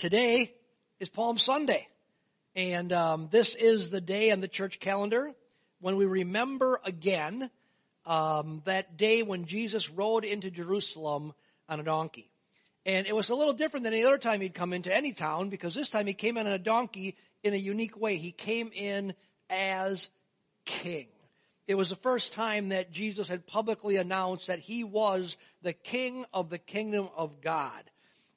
Today is Palm Sunday. And um, this is the day on the church calendar when we remember again um, that day when Jesus rode into Jerusalem on a donkey. And it was a little different than any other time he'd come into any town because this time he came in on a donkey in a unique way. He came in as king. It was the first time that Jesus had publicly announced that he was the king of the kingdom of God.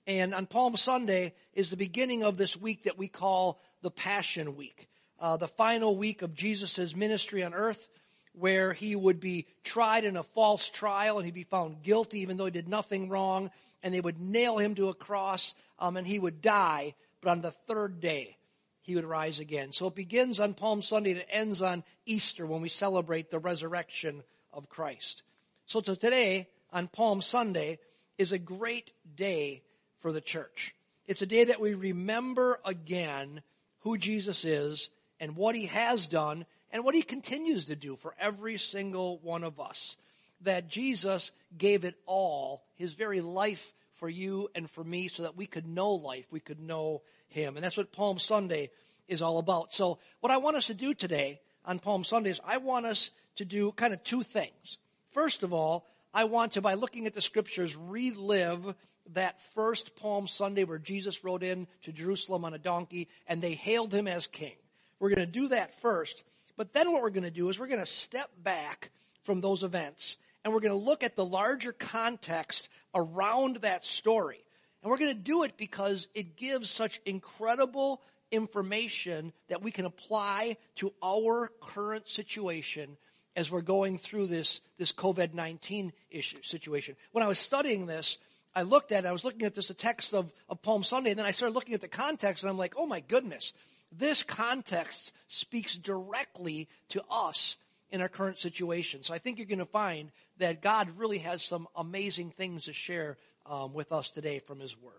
And on Palm Sunday is the beginning of this week that we call the Passion Week, uh, the final week of Jesus' ministry on earth, where he would be tried in a false trial and he'd be found guilty even though he did nothing wrong, and they would nail him to a cross, um, and he would die. But on the third day, he would rise again. So it begins on Palm Sunday and it ends on Easter when we celebrate the resurrection of Christ. So today, on Palm Sunday, is a great day for the church. It's a day that we remember again who Jesus is and what he has done and what he continues to do for every single one of us. That Jesus gave it all, his very life for you and for me so that we could know life, we could know him. And that's what Palm Sunday is all about. So what I want us to do today on Palm Sunday is I want us to do kind of two things. First of all, I want to, by looking at the scriptures, relive that first Palm Sunday where Jesus rode in to Jerusalem on a donkey and they hailed him as king. We're going to do that first. But then what we're going to do is we're going to step back from those events and we're going to look at the larger context around that story. And we're going to do it because it gives such incredible information that we can apply to our current situation as we're going through this, this COVID-19 issue situation. When I was studying this, I looked at it, I was looking at this, the text of, of Palm Sunday, and then I started looking at the context, and I'm like, oh my goodness, this context speaks directly to us in our current situation. So I think you're going to find that God really has some amazing things to share um, with us today from His Word.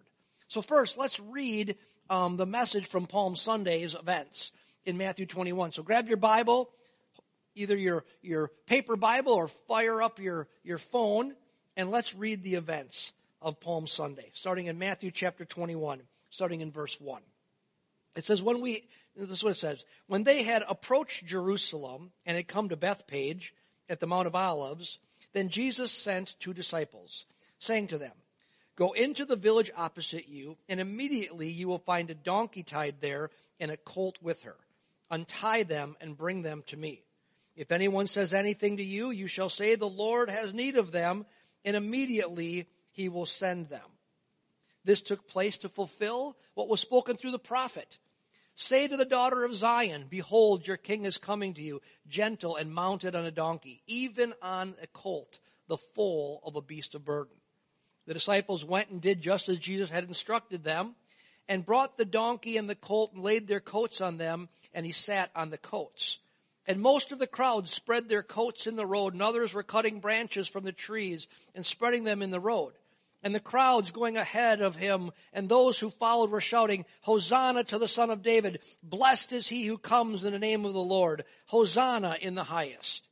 So first, let's read um, the message from Palm Sunday's events in Matthew 21. So grab your Bible, either your, your paper Bible or fire up your, your phone, and let's read the events of Palm Sunday, starting in Matthew chapter 21, starting in verse 1. It says, when we, this is what it says, when they had approached Jerusalem and had come to Bethpage at the Mount of Olives, then Jesus sent two disciples, saying to them, Go into the village opposite you, and immediately you will find a donkey tied there and a colt with her. Untie them and bring them to me. If anyone says anything to you, you shall say, The Lord has need of them, and immediately he will send them. This took place to fulfill what was spoken through the prophet. Say to the daughter of Zion, behold, your king is coming to you, gentle and mounted on a donkey, even on a colt, the foal of a beast of burden. The disciples went and did just as Jesus had instructed them, and brought the donkey and the colt and laid their coats on them, and he sat on the coats. And most of the crowd spread their coats in the road, and others were cutting branches from the trees and spreading them in the road and the crowds going ahead of him and those who followed were shouting, Hosanna to the son of David. Blessed is he who comes in the name of the Lord. Hosanna in the highest.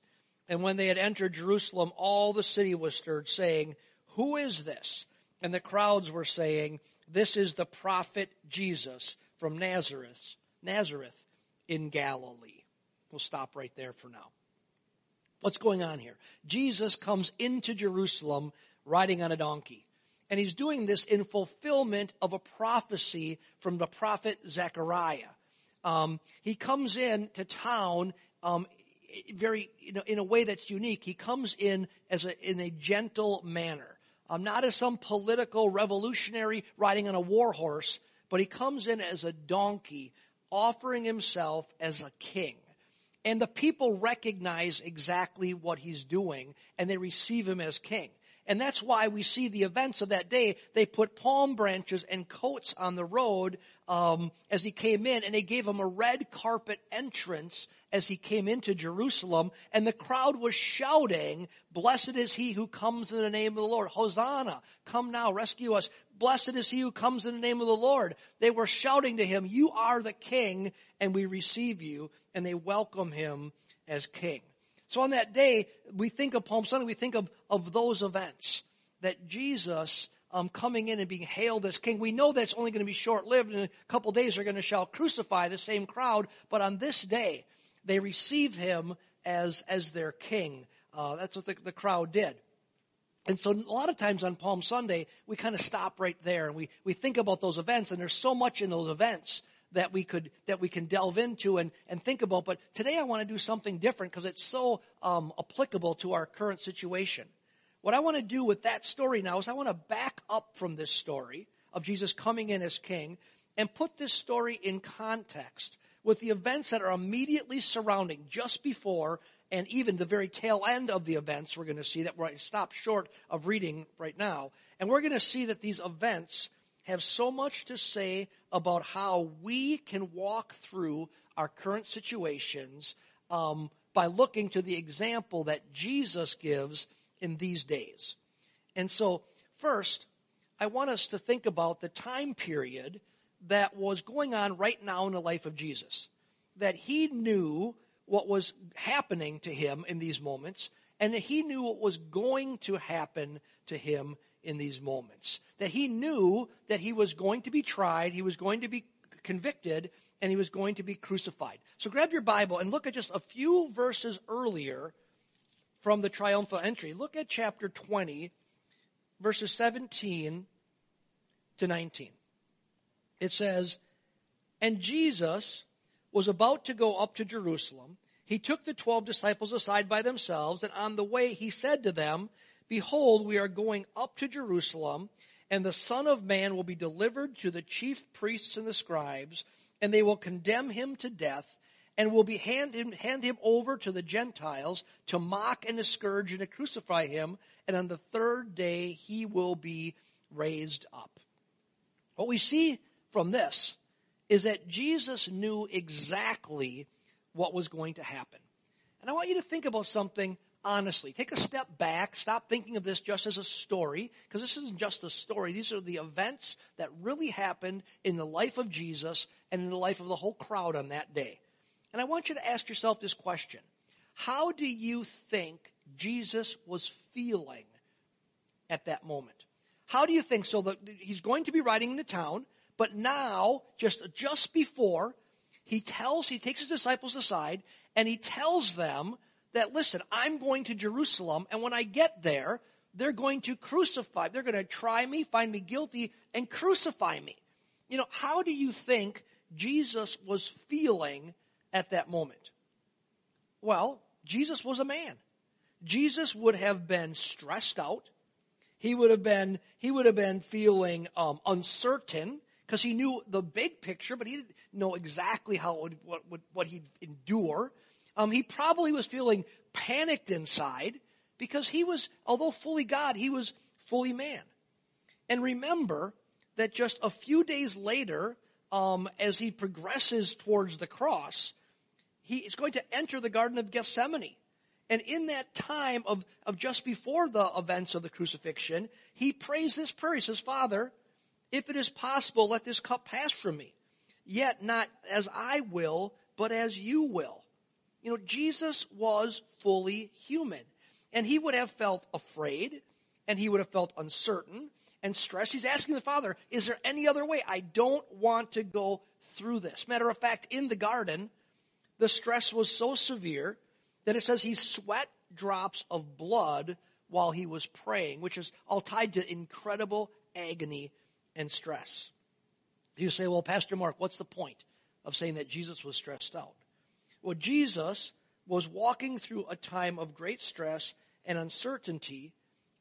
And when they had entered Jerusalem, all the city was stirred saying, who is this? And the crowds were saying, this is the prophet Jesus from Nazareth, Nazareth in Galilee. We'll stop right there for now. What's going on here? Jesus comes into Jerusalem riding on a donkey. And he's doing this in fulfillment of a prophecy from the prophet Zechariah. Um, he comes in to town um, very you know, in a way that's unique. He comes in as a, in a gentle manner, um, not as some political revolutionary riding on a war horse, but he comes in as a donkey, offering himself as a king. And the people recognize exactly what he's doing, and they receive him as king. And that's why we see the events of that day. They put palm branches and coats on the road um, as he came in, and they gave him a red carpet entrance as he came into Jerusalem. And the crowd was shouting, "Blessed is he who comes in the name of the Lord! Hosanna! Come now, rescue us! Blessed is he who comes in the name of the Lord!" They were shouting to him, "You are the King, and we receive you." And they welcome him as King. So on that day, we think of Palm Sunday, we think of, of those events that Jesus um, coming in and being hailed as king. We know that's only going to be short lived. In a couple days, they're going to shout, crucify the same crowd. But on this day, they receive him as, as their king. Uh, that's what the, the crowd did. And so a lot of times on Palm Sunday, we kind of stop right there and we, we think about those events and there's so much in those events that we could, that we can delve into and, and think about. But today I want to do something different because it's so, um, applicable to our current situation. What I want to do with that story now is I want to back up from this story of Jesus coming in as king and put this story in context with the events that are immediately surrounding just before and even the very tail end of the events we're going to see that we're stop short of reading right now. And we're going to see that these events have so much to say about how we can walk through our current situations um, by looking to the example that Jesus gives in these days. And so, first, I want us to think about the time period that was going on right now in the life of Jesus. That he knew what was happening to him in these moments, and that he knew what was going to happen to him in these moments. That he knew that he was going to be tried, he was going to be convicted, and he was going to be crucified. So grab your Bible and look at just a few verses earlier from the triumphal entry. Look at chapter 20, verses 17 to 19. It says, And Jesus was about to go up to Jerusalem. He took the twelve disciples aside by themselves, and on the way he said to them, Behold, we are going up to Jerusalem, and the Son of Man will be delivered to the chief priests and the scribes, and they will condemn him to death, and will be hand him, hand him over to the Gentiles to mock and to scourge and to crucify him, and on the third day he will be raised up. What we see from this is that Jesus knew exactly what was going to happen. And I want you to think about something honestly. Take a step back. Stop thinking of this just as a story, because this isn't just a story. These are the events that really happened in the life of Jesus and in the life of the whole crowd on that day. And I want you to ask yourself this question. How do you think Jesus was feeling at that moment? How do you think? So that he's going to be riding into town, but now, just, just before, he tells, he takes his disciples aside and he tells them that, listen, I'm going to Jerusalem, and when I get there, they're going to crucify. They're going to try me, find me guilty, and crucify me. You know, how do you think Jesus was feeling at that moment? Well, Jesus was a man. Jesus would have been stressed out. He would have been, he would have been feeling um, uncertain because he knew the big picture, but he didn't know exactly how would, what, what, what he'd endure. Um, he probably was feeling panicked inside because he was, although fully God, he was fully man. And remember that just a few days later, um, as he progresses towards the cross, he is going to enter the Garden of Gethsemane. And in that time of, of just before the events of the crucifixion, he prays this prayer. He says, Father, if it is possible, let this cup pass from me. Yet not as I will, but as you will. You know, Jesus was fully human. And he would have felt afraid, and he would have felt uncertain and stressed. He's asking the Father, is there any other way? I don't want to go through this. Matter of fact, in the garden, the stress was so severe that it says he sweat drops of blood while he was praying, which is all tied to incredible agony and stress. You say, well, Pastor Mark, what's the point of saying that Jesus was stressed out? Well, Jesus was walking through a time of great stress and uncertainty,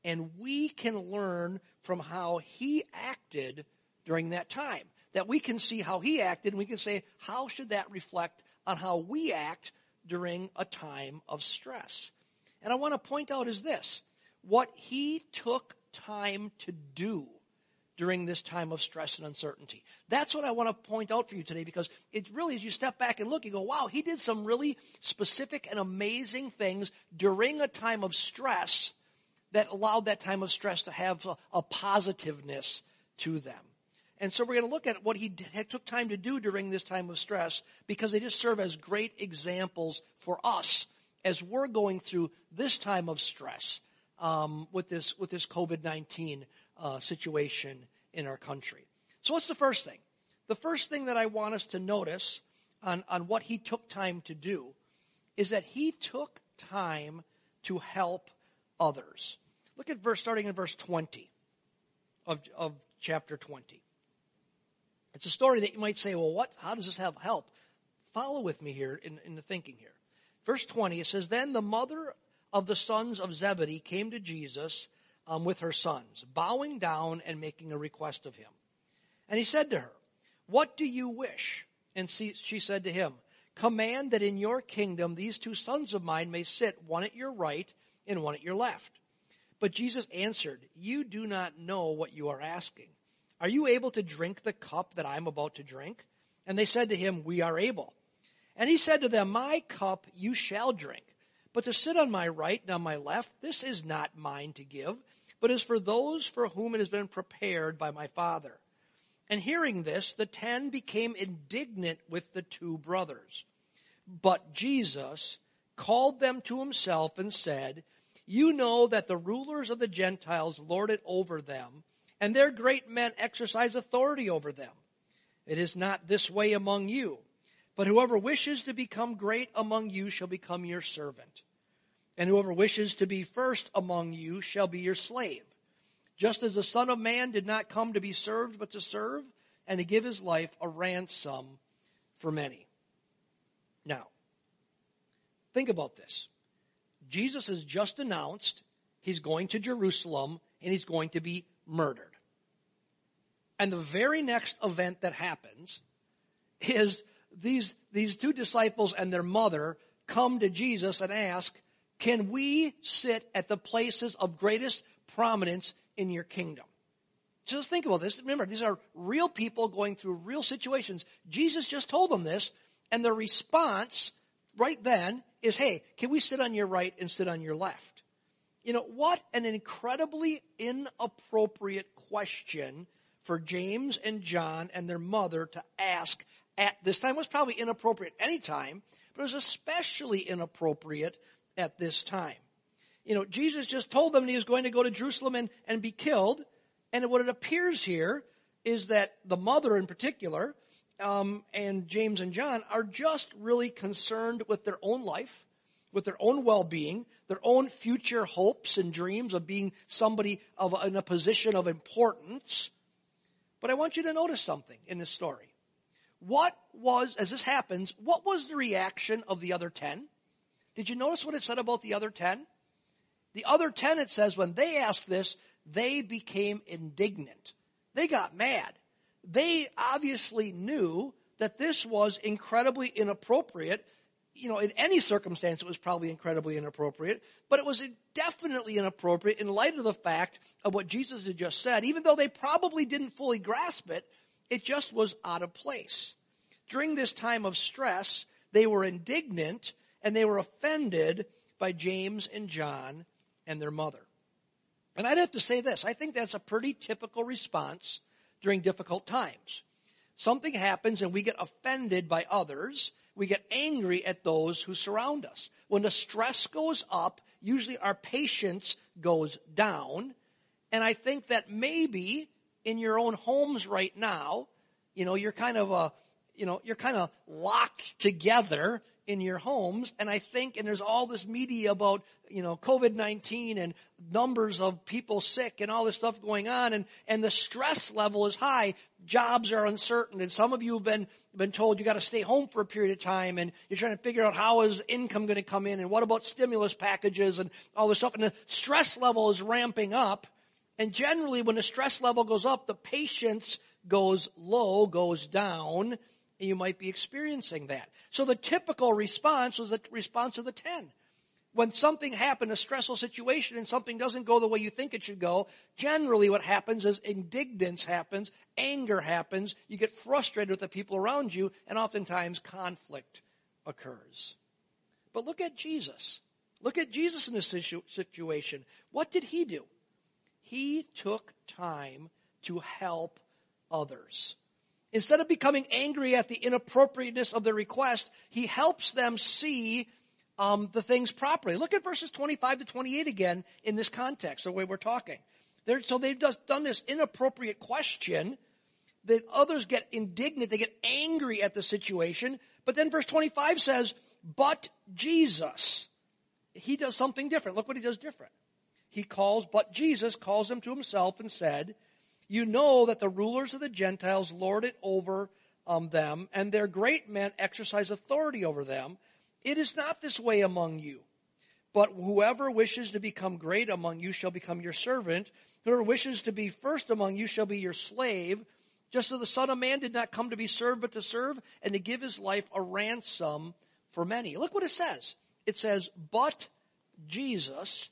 and we can learn from how he acted during that time. That we can see how he acted, and we can say, how should that reflect on how we act during a time of stress? And I want to point out is this what he took time to do during this time of stress and uncertainty. That's what I want to point out for you today because it really, as you step back and look, you go, wow, he did some really specific and amazing things during a time of stress that allowed that time of stress to have a, a positiveness to them. And so we're going to look at what he did, took time to do during this time of stress because they just serve as great examples for us as we're going through this time of stress um, with this with this COVID nineteen uh, situation in our country. So what's the first thing? The first thing that I want us to notice on, on what he took time to do is that he took time to help others. Look at verse starting in verse 20 of, of chapter 20. It's a story that you might say, well, what, how does this have help? Follow with me here in, in the thinking here. Verse 20, it says, Then the mother of the sons of Zebedee came to Jesus um, with her sons, bowing down and making a request of him. And he said to her, What do you wish? And she, she said to him, Command that in your kingdom these two sons of mine may sit, one at your right and one at your left. But Jesus answered, You do not know what you are asking. Are you able to drink the cup that I am about to drink? And they said to him, We are able. And he said to them, My cup you shall drink. But to sit on my right and on my left, this is not mine to give, but is for those for whom it has been prepared by my Father. And hearing this, the ten became indignant with the two brothers. But Jesus called them to himself and said, You know that the rulers of the Gentiles lord it over them, and their great men exercise authority over them. It is not this way among you. But whoever wishes to become great among you shall become your servant. And whoever wishes to be first among you shall be your slave. Just as the Son of Man did not come to be served, but to serve, and to give his life a ransom for many. Now, think about this. Jesus has just announced he's going to Jerusalem and he's going to be murdered. And the very next event that happens is these, these two disciples and their mother come to Jesus and ask, can we sit at the places of greatest prominence in your kingdom? Just think about this. Remember, these are real people going through real situations. Jesus just told them this, and their response right then is, hey, can we sit on your right and sit on your left? You know, what an incredibly inappropriate question for James and John and their mother to ask at this time. It was probably inappropriate any time, but it was especially inappropriate at this time. You know, Jesus just told them he was going to go to Jerusalem and, and be killed. And what it appears here is that the mother in particular, um, and James and John are just really concerned with their own life, with their own well-being, their own future hopes and dreams of being somebody of in a position of importance. But I want you to notice something in this story. What was, as this happens, what was the reaction of the other ten? Did you notice what it said about the other ten? The other ten, it says, when they asked this, they became indignant. They got mad. They obviously knew that this was incredibly inappropriate. You know, in any circumstance, it was probably incredibly inappropriate, but it was definitely inappropriate in light of the fact of what Jesus had just said. Even though they probably didn't fully grasp it, it just was out of place. During this time of stress, they were indignant and they were offended by James and John and their mother. And I'd have to say this, I think that's a pretty typical response during difficult times. Something happens and we get offended by others. We get angry at those who surround us. When the stress goes up, usually our patience goes down. And I think that maybe in your own homes right now, you know, you're kind of a, you know, you're kind of locked together in your homes. And I think, and there's all this media about, you know, COVID-19 and numbers of people sick and all this stuff going on. And, and the stress level is high. Jobs are uncertain. And some of you have been, been told you got to stay home for a period of time and you're trying to figure out how is income going to come in and what about stimulus packages and all this stuff. And the stress level is ramping up. And generally when the stress level goes up, the patience goes low, goes down, and you might be experiencing that. So the typical response was the response of the ten. When something happened, a stressful situation, and something doesn't go the way you think it should go, generally what happens is indignance happens, anger happens, you get frustrated with the people around you, and oftentimes conflict occurs. But look at Jesus. Look at Jesus in this situation. What did he do? He took time to help others. Instead of becoming angry at the inappropriateness of their request, he helps them see um, the things properly. Look at verses 25 to 28 again in this context, the way we're talking. They're, so they've just done this inappropriate question. The others get indignant. They get angry at the situation. But then verse 25 says, but Jesus. He does something different. Look what he does different. He calls, but Jesus calls them to himself and said, you know that the rulers of the Gentiles lord it over um, them, and their great men exercise authority over them. It is not this way among you. But whoever wishes to become great among you shall become your servant. Whoever wishes to be first among you shall be your slave. Just as the Son of Man did not come to be served, but to serve and to give his life a ransom for many. Look what it says. It says, but Jesus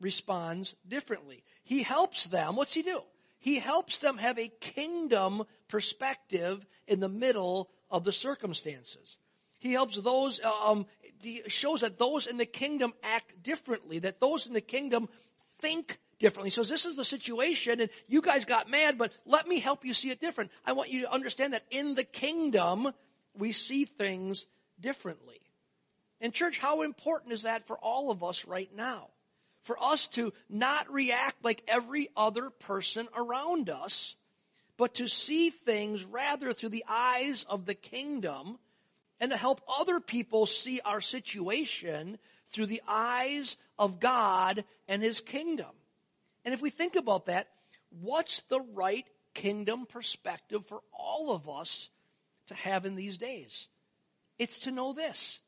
responds differently. He helps them. What's he do? He helps them have a kingdom perspective in the middle of the circumstances. He helps those, um, he shows that those in the kingdom act differently, that those in the kingdom think differently. Says, this is the situation and you guys got mad, but let me help you see it different. I want you to understand that in the kingdom, we see things differently. And church, how important is that for all of us right now? For us to not react like every other person around us, but to see things rather through the eyes of the kingdom and to help other people see our situation through the eyes of God and His kingdom. And if we think about that, what's the right kingdom perspective for all of us to have in these days? It's to know this,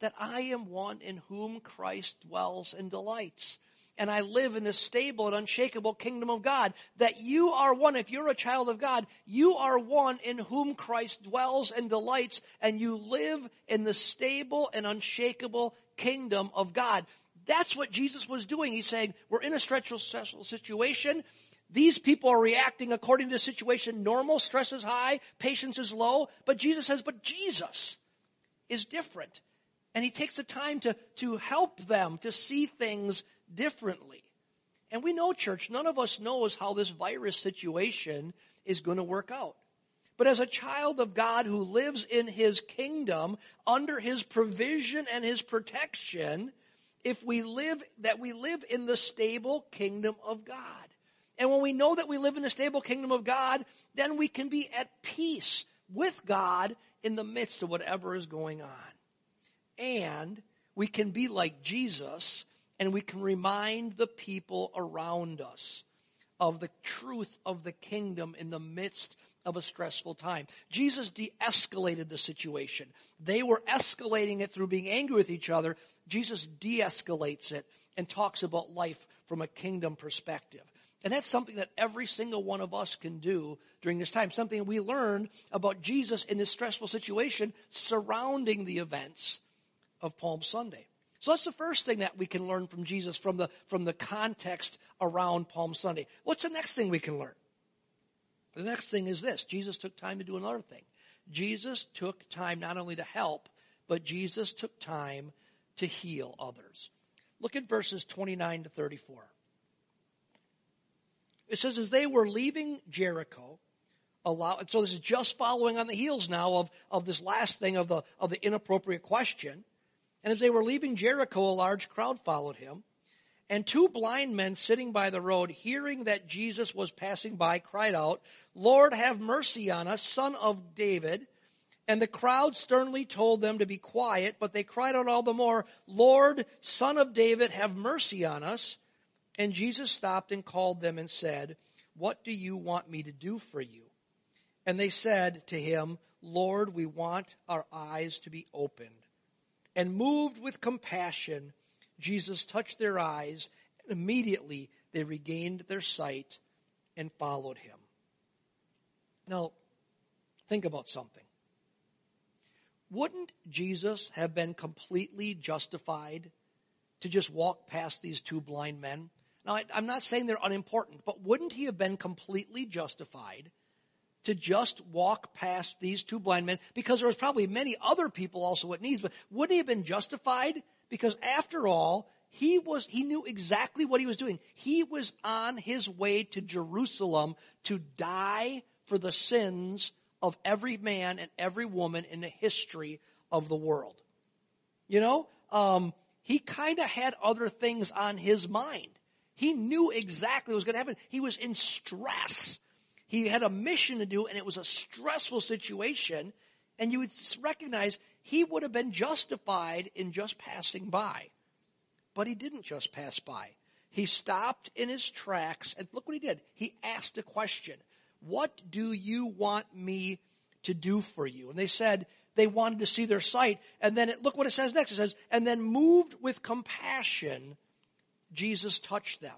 that I am one in whom Christ dwells and delights and I live in the stable and unshakable kingdom of God. That you are one, if you're a child of God, you are one in whom Christ dwells and delights, and you live in the stable and unshakable kingdom of God. That's what Jesus was doing. He's saying, we're in a stressful situation. These people are reacting according to the situation. Normal, stress is high, patience is low. But Jesus says, but Jesus is different. And he takes the time to, to help them to see things differently. And we know, church, none of us knows how this virus situation is going to work out. But as a child of God who lives in His kingdom, under His provision and His protection, if we live, that we live in the stable kingdom of God. And when we know that we live in the stable kingdom of God, then we can be at peace with God in the midst of whatever is going on. And we can be like Jesus and we can remind the people around us of the truth of the kingdom in the midst of a stressful time. Jesus de-escalated the situation. They were escalating it through being angry with each other. Jesus de-escalates it and talks about life from a kingdom perspective. And that's something that every single one of us can do during this time. Something we learn about Jesus in this stressful situation surrounding the events of Palm Sunday. So that's the first thing that we can learn from Jesus from the, from the context around Palm Sunday. What's the next thing we can learn? The next thing is this. Jesus took time to do another thing. Jesus took time not only to help, but Jesus took time to heal others. Look at verses 29 to 34. It says, as they were leaving Jericho, allow, so this is just following on the heels now of, of this last thing of the, of the inappropriate question. And as they were leaving Jericho, a large crowd followed him. And two blind men sitting by the road, hearing that Jesus was passing by, cried out, Lord, have mercy on us, son of David. And the crowd sternly told them to be quiet, but they cried out all the more, Lord, son of David, have mercy on us. And Jesus stopped and called them and said, What do you want me to do for you? And they said to him, Lord, we want our eyes to be opened. And moved with compassion, Jesus touched their eyes, and immediately they regained their sight and followed him. Now, think about something. Wouldn't Jesus have been completely justified to just walk past these two blind men? Now, I'm not saying they're unimportant, but wouldn't he have been completely justified to just walk past these two blind men because there was probably many other people also at needs, but wouldn't he have been justified? Because after all, he was, he knew exactly what he was doing. He was on his way to Jerusalem to die for the sins of every man and every woman in the history of the world. You know, um, he kind of had other things on his mind. He knew exactly what was going to happen. He was in stress. He had a mission to do and it was a stressful situation. And you would recognize he would have been justified in just passing by. But he didn't just pass by. He stopped in his tracks and look what he did. He asked a question. What do you want me to do for you? And they said they wanted to see their sight. And then it, look what it says next. It says, and then moved with compassion, Jesus touched them.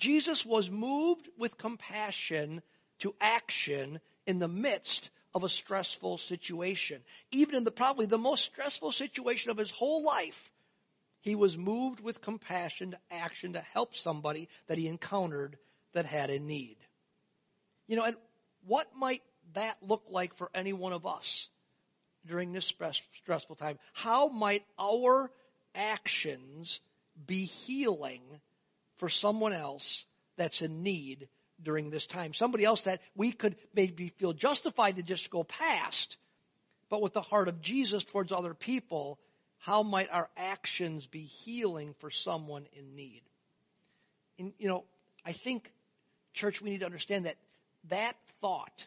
Jesus was moved with compassion to action in the midst of a stressful situation. Even in the probably the most stressful situation of his whole life, he was moved with compassion to action to help somebody that he encountered that had a need. You know, and what might that look like for any one of us during this stressful time? How might our actions be healing for someone else that's in need during this time? Somebody else that we could maybe feel justified to just go past, but with the heart of Jesus towards other people, how might our actions be healing for someone in need? And, you know, I think, church, we need to understand that that thought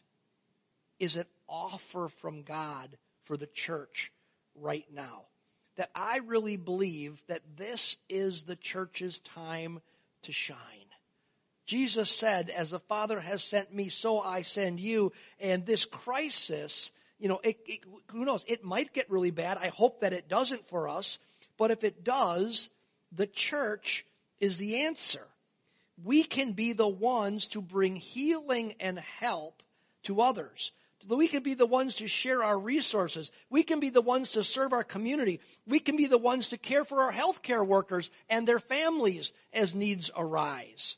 is an offer from God for the church right now. That I really believe that this is the church's time to shine. Jesus said, as the Father has sent me, so I send you. And this crisis you know, it, it, who knows? It might get really bad. I hope that it doesn't for us. But if it does, the church is the answer. We can be the ones to bring healing and help to others. We can be the ones to share our resources. We can be the ones to serve our community. We can be the ones to care for our healthcare workers and their families as needs arise.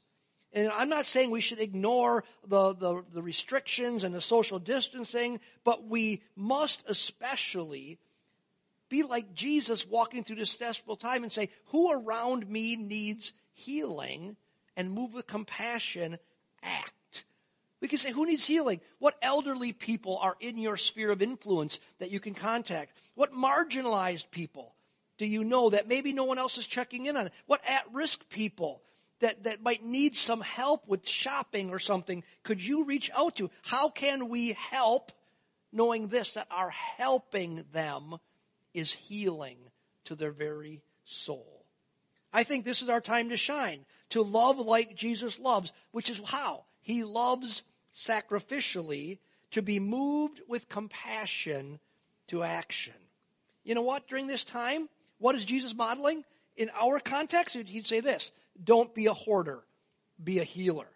And I'm not saying we should ignore the, the, the, restrictions and the social distancing, but we must especially be like Jesus walking through this stressful time and say, who around me needs healing and move with compassion, act. We can say, who needs healing? What elderly people are in your sphere of influence that you can contact? What marginalized people do you know that maybe no one else is checking in on? What at-risk people that, that might need some help with shopping or something, could you reach out to? How can we help knowing this, that our helping them is healing to their very soul? I think this is our time to shine, to love like Jesus loves, which is how? He loves sacrificially to be moved with compassion to action. You know what? During this time, what is Jesus modeling? In our context, he'd say this, don't be a hoarder. Be a healer.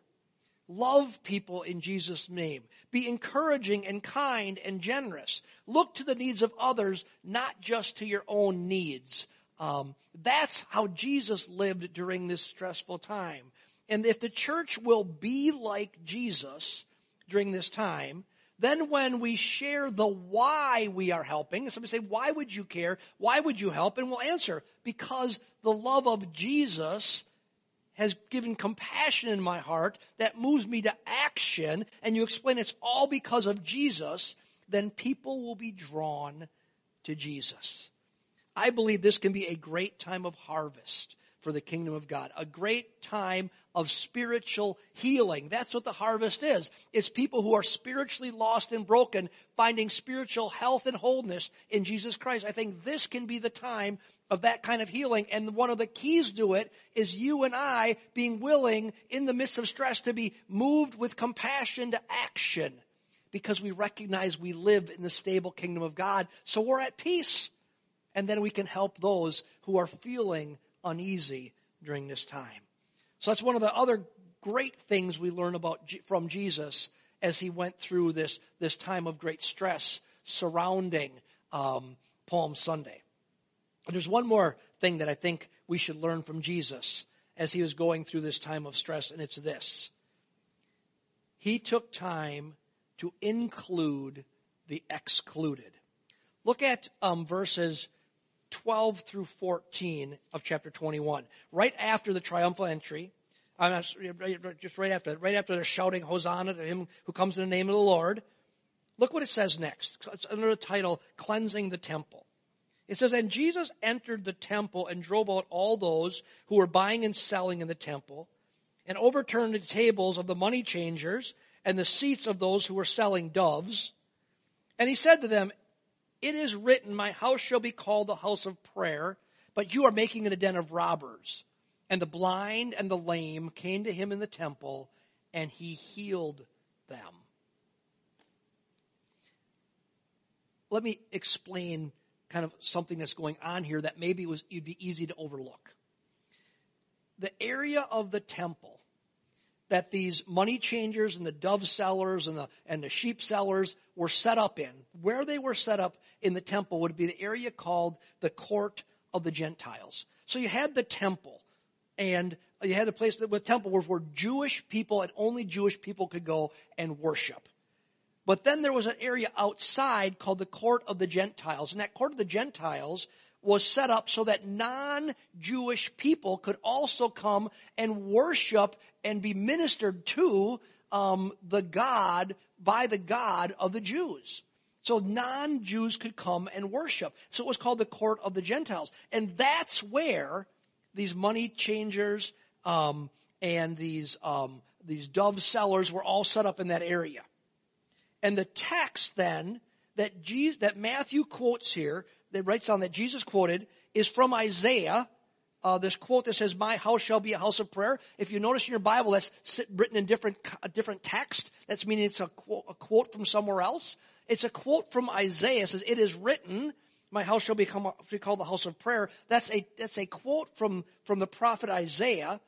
Love people in Jesus' name. Be encouraging and kind and generous. Look to the needs of others, not just to your own needs. Um, that's how Jesus lived during this stressful time. And if the church will be like Jesus during this time, then when we share the why we are helping, somebody say, why would you care? Why would you help? And we'll answer, because the love of Jesus has given compassion in my heart that moves me to action, and you explain it's all because of Jesus, then people will be drawn to Jesus. I believe this can be a great time of harvest for the kingdom of God. A great time of spiritual healing. That's what the harvest is. It's people who are spiritually lost and broken finding spiritual health and wholeness in Jesus Christ. I think this can be the time of that kind of healing. And one of the keys to it is you and I being willing in the midst of stress to be moved with compassion to action because we recognize we live in the stable kingdom of God. So we're at peace. And then we can help those who are feeling uneasy during this time. So that's one of the other great things we learn about from Jesus as he went through this, this time of great stress surrounding um, Palm Sunday. And there's one more thing that I think we should learn from Jesus as he was going through this time of stress, and it's this. He took time to include the excluded. Look at um, verses 12 through 14 of chapter 21. Right after the triumphal entry, uh, just right after, right after they're shouting Hosanna to him who comes in the name of the Lord. Look what it says next. It's under the title, Cleansing the Temple. It says, And Jesus entered the temple and drove out all those who were buying and selling in the temple, and overturned the tables of the money changers and the seats of those who were selling doves. And he said to them, It is written, My house shall be called a house of prayer, but you are making it a den of robbers. And the blind and the lame came to him in the temple, and he healed them. Let me explain kind of something that's going on here that maybe was you'd be easy to overlook. The area of the temple that these money changers and the dove sellers and the and the sheep sellers were set up in, where they were set up in the temple would be the area called the court of the Gentiles. So you had the temple and you had a place that the temple was where Jewish people and only Jewish people could go and worship. But then there was an area outside called the court of the Gentiles. And that court of the Gentiles was set up so that non-Jewish people could also come and worship and be ministered to um, the God by the God of the Jews. So non-Jews could come and worship. So it was called the court of the Gentiles, and that's where these money changers um, and these um, these dove sellers were all set up in that area. And the text then that Jesus, that Matthew quotes here, that writes on that Jesus quoted, is from Isaiah. Uh, this quote that says, "My house shall be a house of prayer." If you notice in your Bible, that's written in different a different text. That's meaning it's a quote, a quote from somewhere else. It's a quote from Isaiah. It says, "It is written." My house shall become be called the house of prayer. That's a that's a quote from from the prophet Isaiah.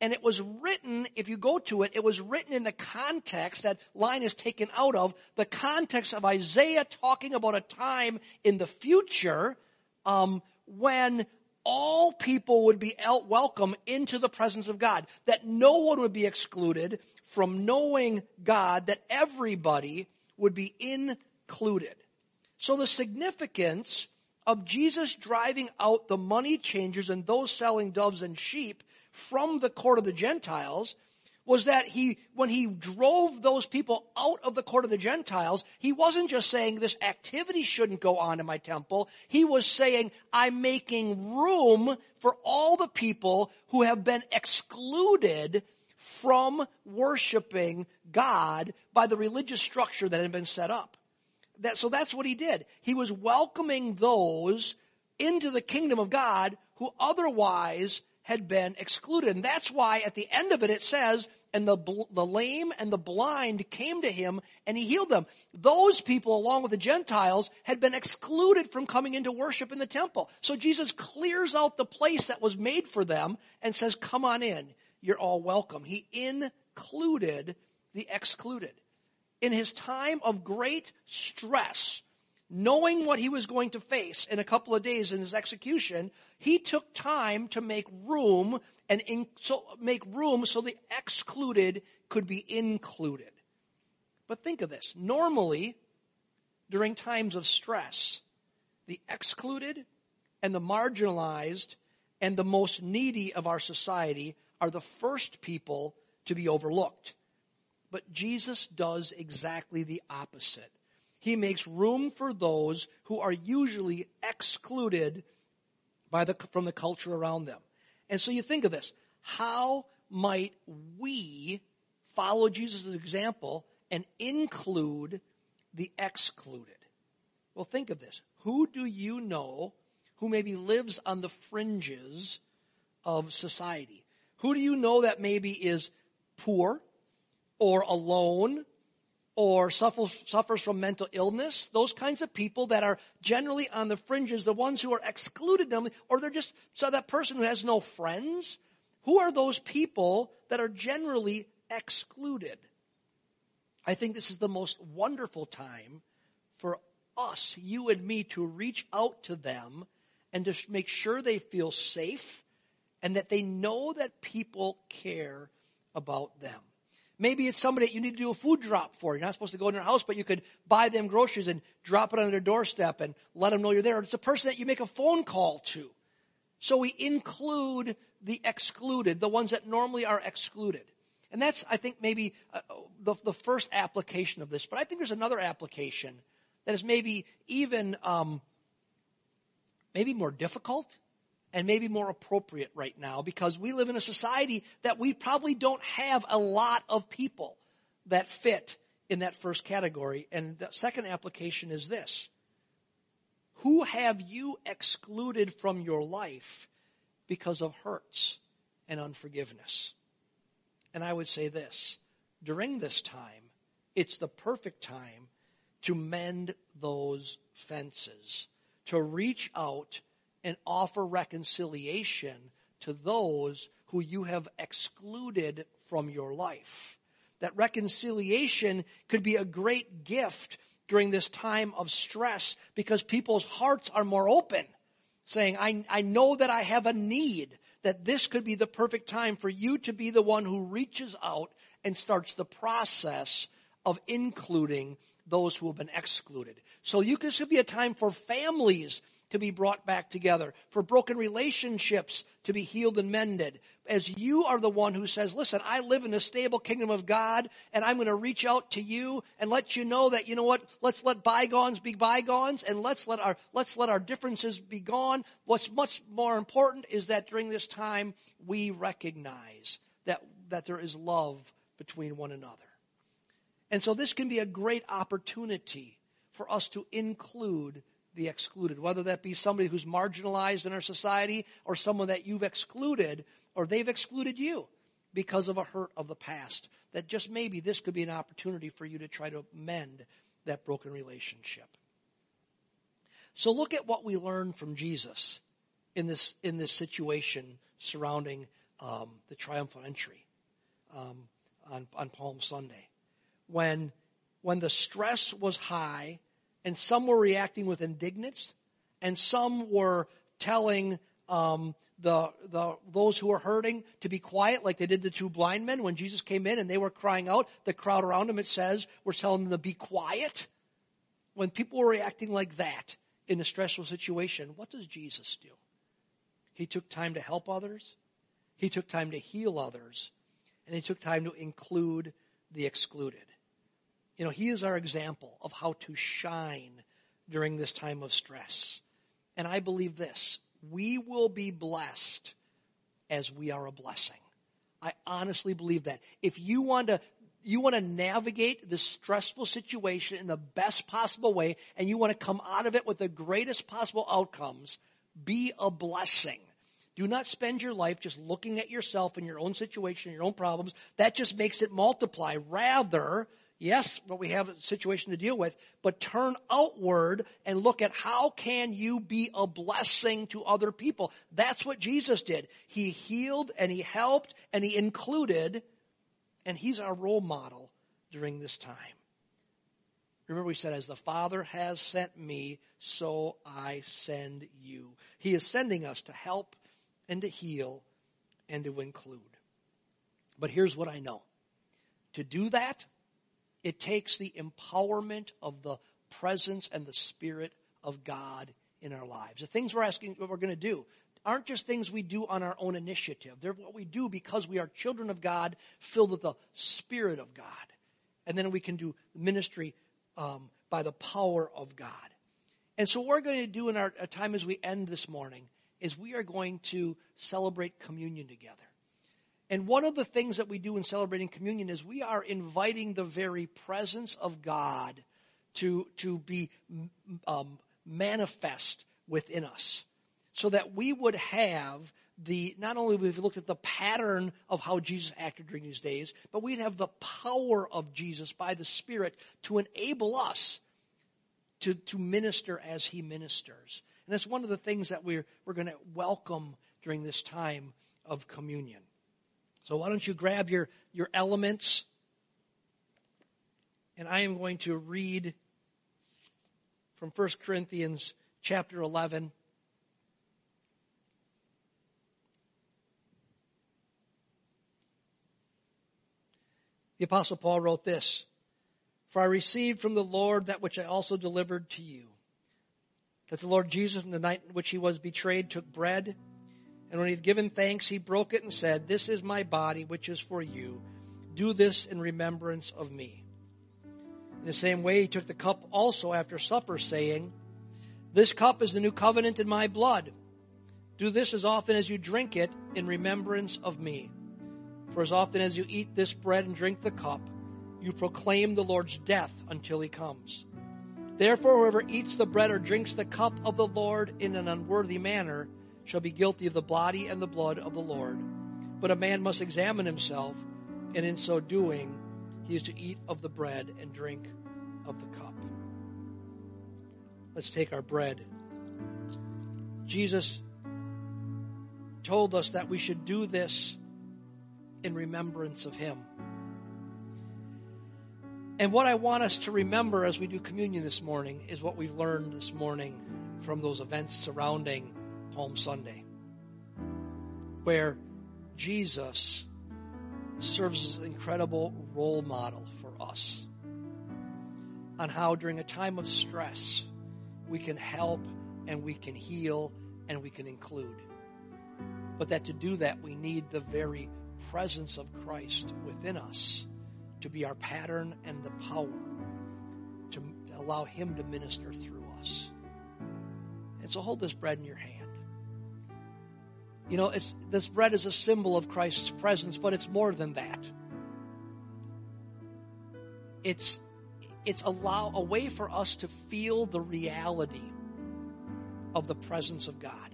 And it was written, if you go to it, it was written in the context, that line is taken out of, the context of Isaiah talking about a time in the future um, when all people would be welcome into the presence of God. That no one would be excluded from knowing God, that everybody would be included. So the significance of Jesus driving out the money changers and those selling doves and sheep from the court of the Gentiles was that he, when he drove those people out of the court of the Gentiles, he wasn't just saying this activity shouldn't go on in my temple. He was saying, I'm making room for all the people who have been excluded from worshiping God by the religious structure that had been set up. That, so that's what he did. He was welcoming those into the kingdom of God who otherwise had been excluded. And that's why at the end of it, it says, and the, the lame and the blind came to him and he healed them. Those people, along with the Gentiles, had been excluded from coming into worship in the temple. So Jesus clears out the place that was made for them and says, come on in. You're all welcome. He included the excluded. In his time of great stress, knowing what he was going to face in a couple of days in his execution, he took time to make room and in, so make room so the excluded could be included. But think of this. Normally, during times of stress, the excluded and the marginalized and the most needy of our society are the first people to be overlooked. But Jesus does exactly the opposite. He makes room for those who are usually excluded by the, from the culture around them. And so you think of this. How might we follow Jesus' example and include the excluded? Well, think of this. Who do you know who maybe lives on the fringes of society? Who do you know that maybe is poor or alone or suffers, suffers from mental illness, those kinds of people that are generally on the fringes, the ones who are excluded or they're just, so that person who has no friends, who are those people that are generally excluded? I think this is the most wonderful time for us, you and me, to reach out to them and to make sure they feel safe and that they know that people care about them. Maybe it's somebody that you need to do a food drop for. You're not supposed to go in their house, but you could buy them groceries and drop it on their doorstep and let them know you're there. It's a person that you make a phone call to. So we include the excluded, the ones that normally are excluded. And that's, I think, maybe uh, the, the first application of this. But I think there's another application that is maybe even um, maybe more difficult and maybe more appropriate right now because we live in a society that we probably don't have a lot of people that fit in that first category. And the second application is this. Who have you excluded from your life because of hurts and unforgiveness? And I would say this. During this time, it's the perfect time to mend those fences, to reach out and offer reconciliation to those who you have excluded from your life. That reconciliation could be a great gift during this time of stress because people's hearts are more open, saying, I, I know that I have a need, that this could be the perfect time for you to be the one who reaches out and starts the process of including those who have been excluded. So you, this could be a time for families to be brought back together, for broken relationships to be healed and mended. As you are the one who says, listen, I live in a stable kingdom of God and I'm going to reach out to you and let you know that, you know what, let's let bygones be bygones and let's let our, let's let our differences be gone. What's much more important is that during this time we recognize that, that there is love between one another. And so this can be a great opportunity for us to include the excluded, whether that be somebody who's marginalized in our society or someone that you've excluded or they've excluded you because of a hurt of the past. That just maybe this could be an opportunity for you to try to mend that broken relationship. So look at what we learn from Jesus in this, in this situation surrounding um, the triumphal entry um, on, on Palm Sunday. When, when the stress was high and some were reacting with indignance, and some were telling um, the, the those who were hurting to be quiet, like they did the two blind men when Jesus came in and they were crying out. The crowd around him, it says, were telling them to be quiet. When people were reacting like that in a stressful situation, what does Jesus do? He took time to help others. He took time to heal others. And he took time to include the excluded. You know, he is our example of how to shine during this time of stress. And I believe this. We will be blessed as we are a blessing. I honestly believe that. If you want to you want to navigate this stressful situation in the best possible way and you want to come out of it with the greatest possible outcomes, be a blessing. Do not spend your life just looking at yourself and your own situation, your own problems. That just makes it multiply. Rather, Yes, but we have a situation to deal with, but turn outward and look at how can you be a blessing to other people. That's what Jesus did. He healed and he helped and he included, and he's our role model during this time. Remember we said, as the Father has sent me, so I send you. He is sending us to help and to heal and to include. But here's what I know. To do that, it takes the empowerment of the presence and the Spirit of God in our lives. The things we're asking, what we're going to do, aren't just things we do on our own initiative. They're what we do because we are children of God, filled with the Spirit of God. And then we can do ministry um, by the power of God. And so what we're going to do in our, our time as we end this morning is we are going to celebrate communion together. And one of the things that we do in celebrating communion is we are inviting the very presence of God to, to be um, manifest within us. So that we would have the, not only we've looked at the pattern of how Jesus acted during these days, but we'd have the power of Jesus by the Spirit to enable us to, to minister as He ministers. And that's one of the things that we're, we're going to welcome during this time of communion. So why don't you grab your, your elements? And I am going to read from 1 Corinthians chapter 11. The apostle Paul wrote this, For I received from the Lord that which I also delivered to you. That the Lord Jesus, in the night in which he was betrayed, took bread, and when he had given thanks, he broke it and said, This is my body, which is for you. Do this in remembrance of me. In the same way, he took the cup also after supper, saying, This cup is the new covenant in my blood. Do this as often as you drink it in remembrance of me. For as often as you eat this bread and drink the cup, you proclaim the Lord's death until he comes. Therefore, whoever eats the bread or drinks the cup of the Lord in an unworthy manner shall be guilty of the body and the blood of the Lord. But a man must examine himself, and in so doing, he is to eat of the bread and drink of the cup. Let's take our bread. Jesus told us that we should do this in remembrance of him. And what I want us to remember as we do communion this morning is what we've learned this morning from those events surrounding Palm Sunday, where Jesus serves as an incredible role model for us on how during a time of stress we can help and we can heal and we can include. But that to do that, we need the very presence of Christ within us to be our pattern and the power to allow Him to minister through us. And so hold this bread in your hand. You know, it's, this bread is a symbol of Christ's presence, but it's more than that. It's, it's allow, a way for us to feel the reality of the presence of God.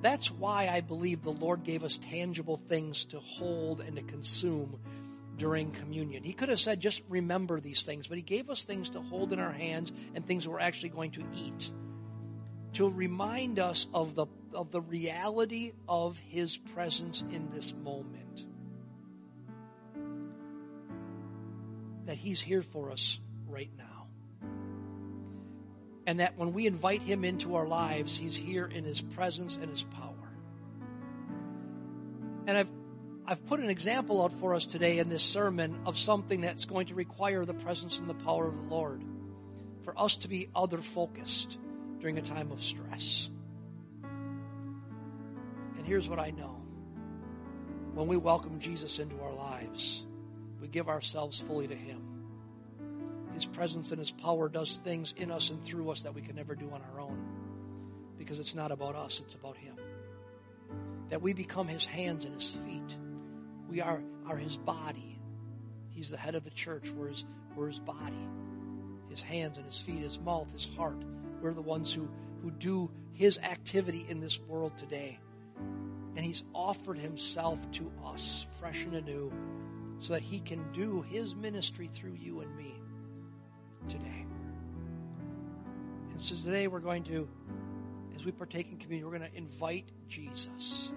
That's why I believe the Lord gave us tangible things to hold and to consume during communion. He could have said, just remember these things, but He gave us things to hold in our hands and things we're actually going to eat to remind us of the, of the reality of His presence in this moment. That He's here for us right now. And that when we invite Him into our lives, He's here in His presence and His power. And I've, I've put an example out for us today in this sermon of something that's going to require the presence and the power of the Lord. For us to be other focused during a time of stress. And here's what I know. When we welcome Jesus into our lives, we give ourselves fully to Him. His presence and His power does things in us and through us that we can never do on our own. Because it's not about us, it's about Him. That we become His hands and His feet. We are, are His body. He's the head of the church. We're His, we're his body. His hands and His feet, His mouth, His heart. We're the ones who, who do His activity in this world today. And He's offered Himself to us fresh and anew so that He can do His ministry through you and me today. And so today we're going to, as we partake in communion, we're going to invite Jesus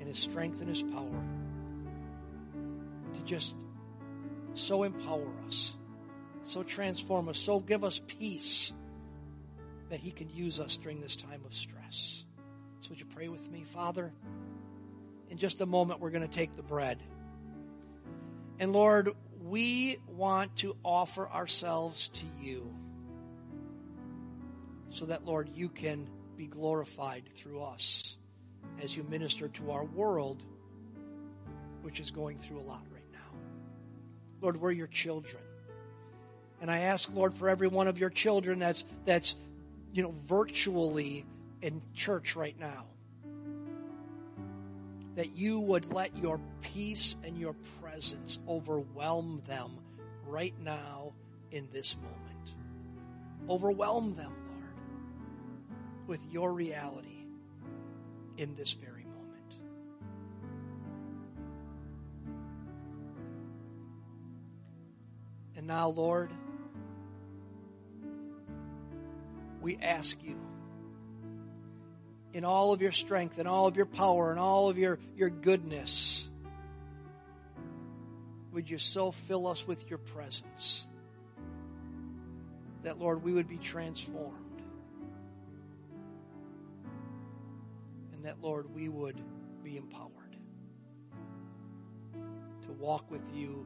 in his strength and his power to just so empower us, so transform us, so give us peace that he can use us during this time of stress. So would you pray with me, Father? In just a moment, we're going to take the bread. And Lord, we want to offer ourselves to you so that, Lord, you can be glorified through us as you minister to our world, which is going through a lot right now. Lord, we're your children. And I ask, Lord, for every one of your children that's, that's, you know, virtually in church right now, that you would let your peace and your presence overwhelm them right now in this moment. Overwhelm them, Lord, with your reality in this very moment. And now, Lord, we ask you in all of your strength and all of your power and all of your, your goodness. Would you so fill us with your presence that, Lord, we would be transformed. And that, Lord, we would be empowered to walk with you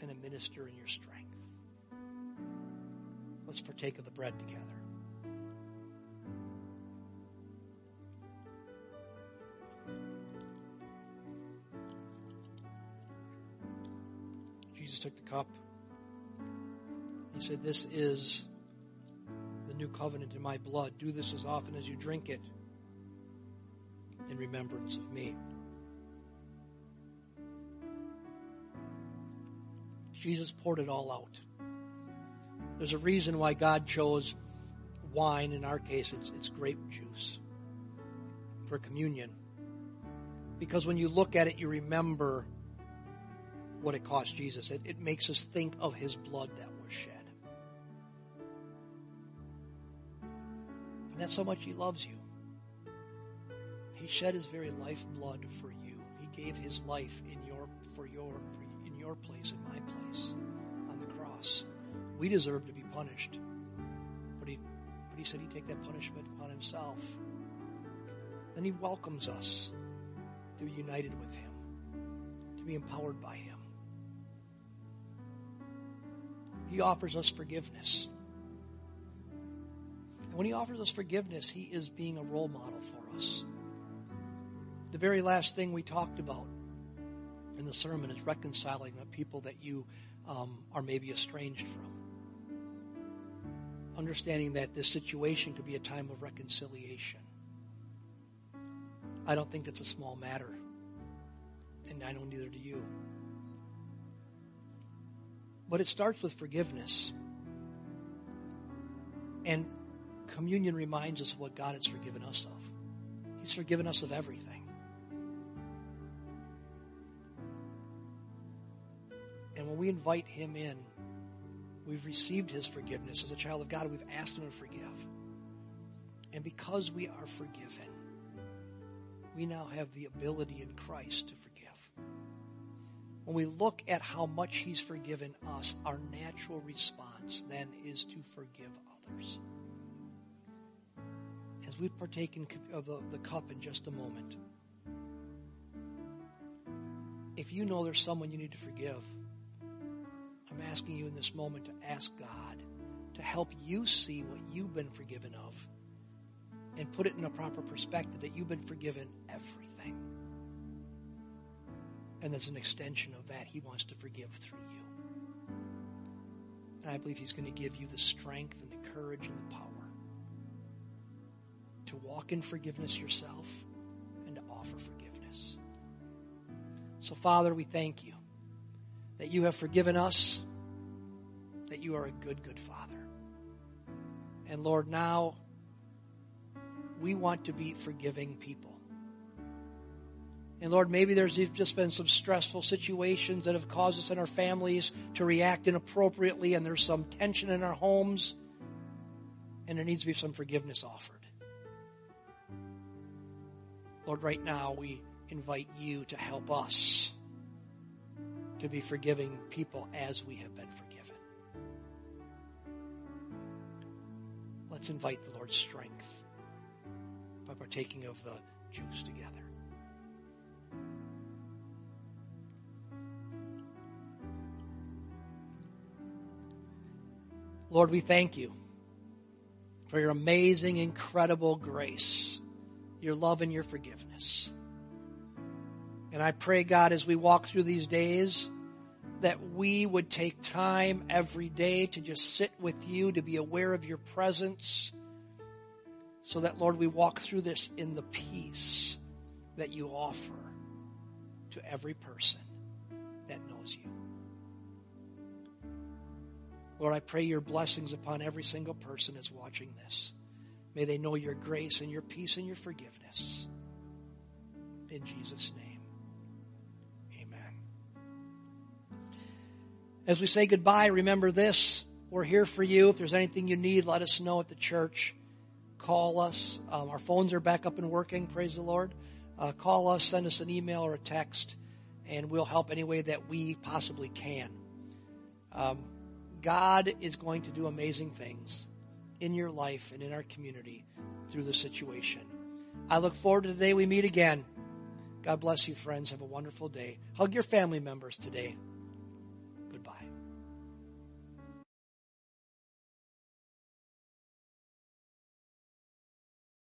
and to minister in your strength. Let's partake of the bread together. Cup. He said, This is the new covenant in my blood. Do this as often as you drink it in remembrance of me. Jesus poured it all out. There's a reason why God chose wine. In our case, it's, it's grape juice for communion. Because when you look at it, you remember what it cost Jesus. It, it makes us think of his blood that was shed. And that's how much he loves you. He shed his very lifeblood for you. He gave his life in your for your for, in your place, in my place, on the cross. We deserve to be punished, but he but he said he'd take that punishment upon himself. Then he welcomes us to be united with him, to be empowered by him. He offers us forgiveness. And when he offers us forgiveness, he is being a role model for us. The very last thing we talked about in the sermon is reconciling the people that you um, are maybe estranged from. Understanding that this situation could be a time of reconciliation. I don't think that's a small matter. And I know neither do you. But it starts with forgiveness. And communion reminds us of what God has forgiven us of. He's forgiven us of everything. And when we invite Him in, we've received His forgiveness. As a child of God, we've asked Him to forgive. And because we are forgiven, we now have the ability in Christ to forgive. When we look at how much He's forgiven us, our natural response then is to forgive others. As we partake in of the, the cup in just a moment, if you know there's someone you need to forgive, I'm asking you in this moment to ask God to help you see what you've been forgiven of and put it in a proper perspective that you've been forgiven everything. And as an extension of that, He wants to forgive through you. And I believe He's going to give you the strength and the courage and the power to walk in forgiveness yourself and to offer forgiveness. So, Father, we thank you that you have forgiven us, that you are a good, good Father. And Lord, now we want to be forgiving people. And Lord, maybe there's just been some stressful situations that have caused us and our families to react inappropriately, and there's some tension in our homes, and there needs to be some forgiveness offered. Lord, right now we invite you to help us to be forgiving people as we have been forgiven. Let's invite the Lord's strength by partaking of the juice together. Lord, we thank you for your amazing, incredible grace, your love and your forgiveness. And I pray, God, as we walk through these days, that we would take time every day to just sit with you, to be aware of your presence, so that, Lord, we walk through this in the peace that you offer to every person that knows you. Lord, I pray your blessings upon every single person that's watching this. May they know your grace and your peace and your forgiveness. In Jesus' name, amen. As we say goodbye, remember this. We're here for you. If there's anything you need, let us know at the church. Call us. Um, our phones are back up and working. Praise the Lord. Uh, call us, send us an email or a text, and we'll help any way that we possibly can. Um, God is going to do amazing things in your life and in our community through the situation. I look forward to the day we meet again. God bless you, friends. Have a wonderful day. Hug your family members today.